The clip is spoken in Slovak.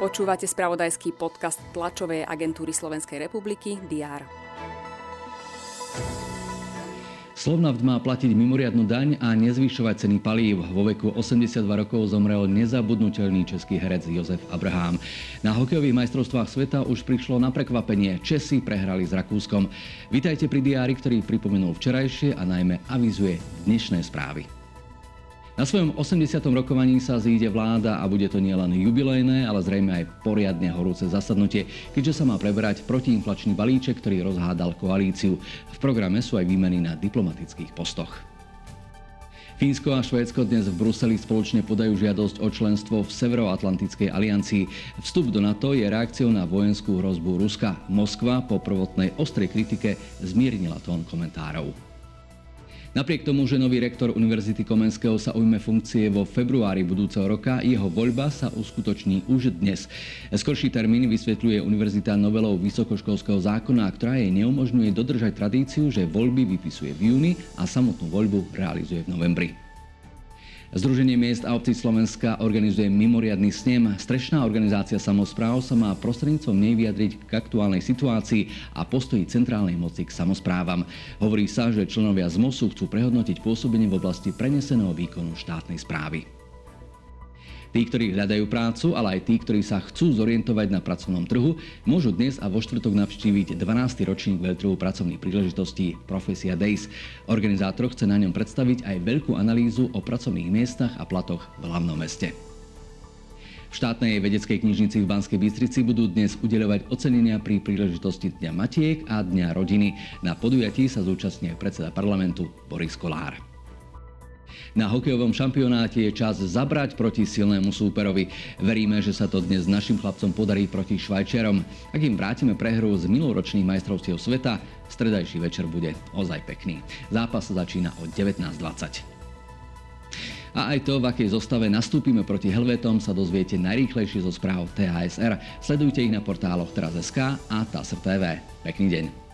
Počúvate spravodajský podcast tlačovej agentúry Slovenskej republiky DR. Slovnaft má platiť mimoriadnu daň a nezvyšovať ceny palív. Vo veku 82 rokov zomrel nezabudnutelný český herec Jozef Abraham. Na hokejových majstrovstvách sveta už prišlo na prekvapenie. Česi prehrali s Rakúskom. Vítajte pri diári, ktorý pripomenul včerajšie a najmä avizuje dnešné správy. Na svojom 80. rokovaní sa zíde vláda a bude to nielen jubilejné, ale zrejme aj poriadne horúce zasadnutie, keďže sa má preberať protiinflačný balíček, ktorý rozhádal koalíciu. V programe sú aj výmeny na diplomatických postoch. Fínsko a Švédsko dnes v Bruseli spoločne podajú žiadosť o členstvo v Severoatlantickej aliancii. Vstup do NATO je reakciou na vojenskú hrozbu Ruska. Moskva po prvotnej ostrej kritike zmiernila tón komentárov. Napriek tomu, že nový rektor Univerzity Komenského sa ujme funkcie vo februári budúceho roka, jeho voľba sa uskutoční už dnes. Skorší termín vysvetľuje univerzita novelou vysokoškolského zákona, ktorá jej neumožňuje dodržať tradíciu, že voľby vypisuje v júni a samotnú voľbu realizuje v novembri. Združenie miest a obcí Slovenska organizuje mimoriadný snem. Strešná organizácia samozpráv sa má prostredníctvom nej vyjadriť k aktuálnej situácii a postoji centrálnej moci k samozprávam. Hovorí sa, že členovia z MOSu chcú prehodnotiť pôsobenie v oblasti preneseného výkonu štátnej správy. Tí, ktorí hľadajú prácu, ale aj tí, ktorí sa chcú zorientovať na pracovnom trhu, môžu dnes a vo štvrtok navštíviť 12. ročník veľtrhu pracovných príležitostí Profesia Days. Organizátor chce na ňom predstaviť aj veľkú analýzu o pracovných miestach a platoch v hlavnom meste. V štátnej vedeckej knižnici v Banskej Bystrici budú dnes udeľovať ocenenia pri príležitosti Dňa Matiek a Dňa rodiny. Na podujatí sa zúčastní predseda parlamentu Boris Kolár. Na hokejovom šampionáte je čas zabrať proti silnému súperovi. Veríme, že sa to dnes našim chlapcom podarí proti Švajčiarom. Ak im vrátime prehru z minuloročných majstrovstiev sveta, stredajší večer bude ozaj pekný. Zápas sa začína o 19.20. A aj to, v akej zostave nastúpime proti Helvetom, sa dozviete najrýchlejšie zo správ THSR. Sledujte ich na portáloch teraz.sk a TASR TV. Pekný deň.